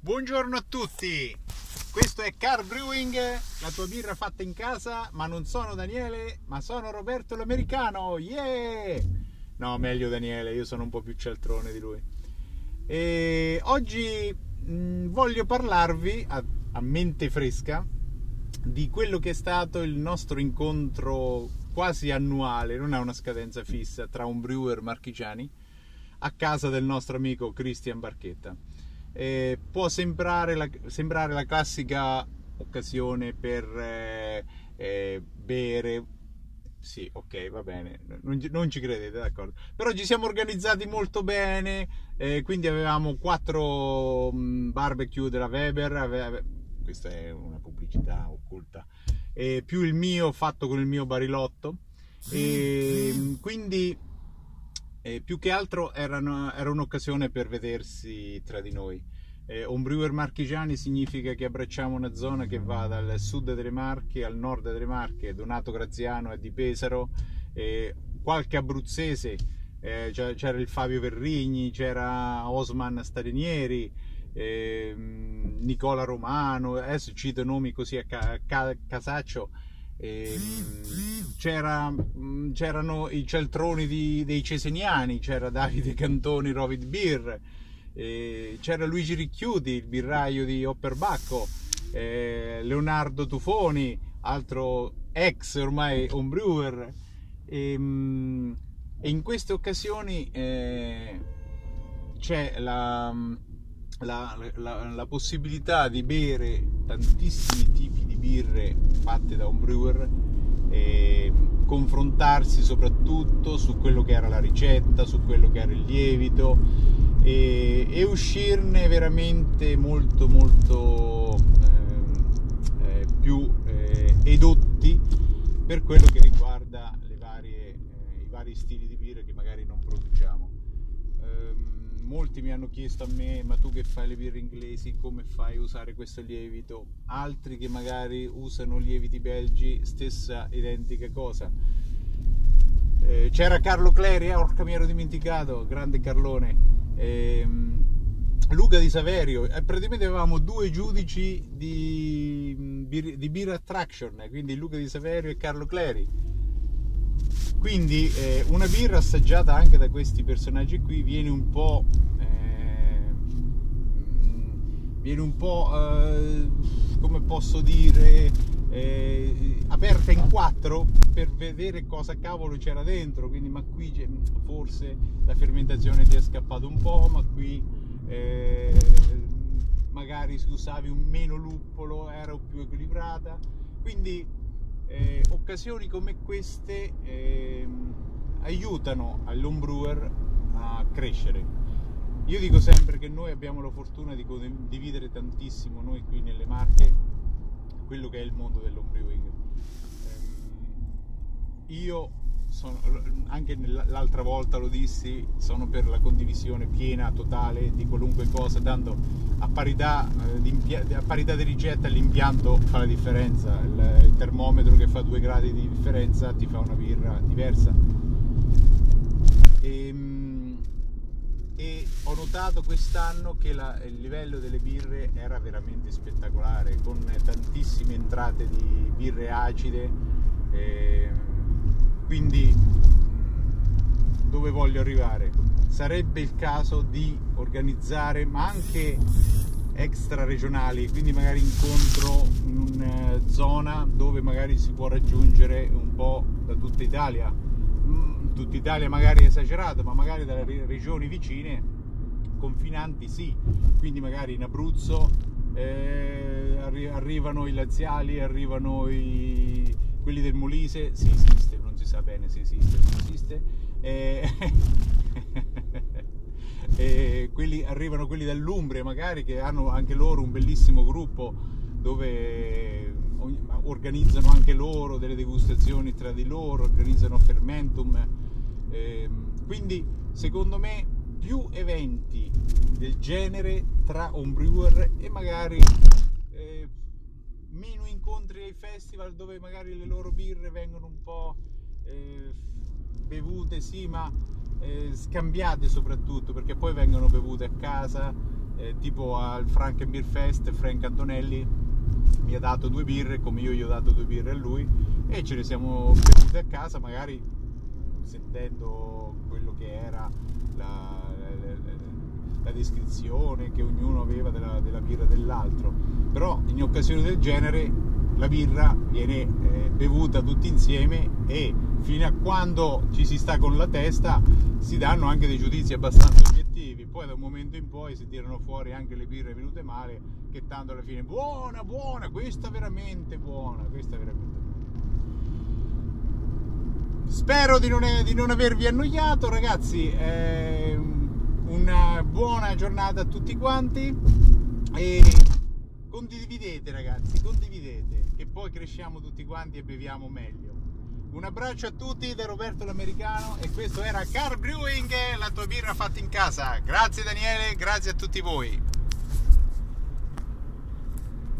Buongiorno a tutti, questo è Car Brewing, la tua birra fatta in casa, ma non sono Daniele, ma sono Roberto l'americano, yeah! No, meglio Daniele, io sono un po' più cialtrone di lui. E oggi mh, voglio parlarvi a, a mente fresca di quello che è stato il nostro incontro quasi annuale, non ha una scadenza fissa, tra un brewer marchigiani a casa del nostro amico Christian Barchetta eh, può sembrare la, sembrare la, classica occasione per eh, eh, bere. Sì, ok, va bene, non, non, ci credete, d'accordo. Però ci siamo organizzati molto bene, eh, quindi avevamo quattro mm, barbecue della Weber, ave, questa è una pubblicità occulta, più il mio fatto con il mio barilotto. E, mm, quindi eh, più che altro erano, era un'occasione per vedersi tra di noi. Eh, brewer marchigiani significa che abbracciamo una zona che va dal sud delle Marche al nord delle Marche, Donato Graziano è di Pesaro, eh, qualche abruzzese, eh, c'era il Fabio Verrigni, c'era Osman Starinieri, eh, Nicola Romano, adesso cito nomi così a ca- ca- casaccio, c'era, c'erano i celtroni di, dei ceseniani, c'era Davide Cantoni, Rovid Beer, c'era Luigi Ricchiuti, il birraio di Opperbacco, Leonardo Tufoni, altro ex ormai homebrewer. E, e in queste occasioni eh, c'è la, la, la, la, possibilità di bere tantissimi tipi di birre fatte da un brewer e confrontarsi soprattutto su quello che era la ricetta, su quello che era il lievito e, e uscirne veramente molto molto eh, eh, più eh, edotti per quello che riguarda varie, eh, i vari stili di birre che magari non produciamo molti mi hanno chiesto a me ma tu che fai le birre inglesi? Come fai a usare questo lievito? Altri che magari usano lieviti belgi stessa identica cosa. Eh, c'era Carlo Cleri eh, orca mi ero dimenticato grande Carlone. Eh, Luca di Saverio. Eh, praticamente avevamo due giudici di, di Beer Attraction quindi Luca di Saverio e Carlo Cleri quindi eh, una birra assaggiata anche da questi personaggi qui viene un po' eh, viene un po' eh, come posso dire eh, aperta in quattro per vedere cosa cavolo c'era dentro. Quindi ma qui forse la fermentazione ti è scappata un po' ma qui eh, magari usavi un meno luppolo era più equilibrata. Quindi eh, occasioni come queste eh, aiutano all'homebrewer a crescere. Io dico sempre che noi abbiamo la fortuna di condividere tantissimo, noi qui nelle Marche, quello che è il mondo dell'homebrewing. Eh, io sono, anche l'altra volta lo dissi, sono per la condivisione piena, totale di qualunque cosa, dando a parità, eh, a parità di ricetta l'impianto fa la differenza, il, il, termometro che fa due gradi di differenza ti fa una birra diversa. E, ehm, e ho notato quest'anno che la, il livello delle birre era veramente spettacolare, con tantissime entrate di birre acide. E, ehm, quindi dove voglio arrivare? Sarebbe il caso di organizzare, ma anche extra regionali, quindi magari incontro in una zona dove magari si può raggiungere un po' da tutta Italia. Mm, tutta Italia magari esagerato, ma magari dalle regioni vicine, confinanti sì, quindi magari in Abruzzo eh, arrivano i laziali, arrivano i, quelli del Molise, sì esiste, sa bene se esiste, non esiste. E... e quelli, arrivano quelli dall'Umbria magari che hanno anche loro un bellissimo gruppo dove organizzano anche loro delle degustazioni tra di loro, organizzano Fermentum. Eh, quindi secondo me più eventi del genere tra un brewer e magari meno incontri ai festival dove magari le loro birre vengono un po' eh, bevute, sì, ma eh, scambiate soprattutto perché poi vengono bevute a casa eh, tipo al Frank Beer Fest, Frank Antonelli mi ha dato due birre come io gli ho dato due birre a lui e ce ne siamo bevuti a casa magari sentendo quello che era la, la, la, la descrizione che ognuno aveva della, della birra dell'altro. Però in occasioni del genere la birra viene eh, bevuta tutti insieme e fino a quando ci si sta con la testa si danno anche dei giudizi abbastanza oggettivi poi da un momento in poi si tirano fuori anche le birre venute male che tanto alla fine buona buona questa veramente buona questa veramente buona spero di non, di non avervi annoiato ragazzi eh, una buona giornata a tutti quanti. E condividete ragazzi condividete che poi cresciamo tutti quanti e beviamo meglio un abbraccio a tutti da Roberto l'americano e questo era Car Brewing la tua birra fatta in casa. Grazie Daniele grazie a tutti voi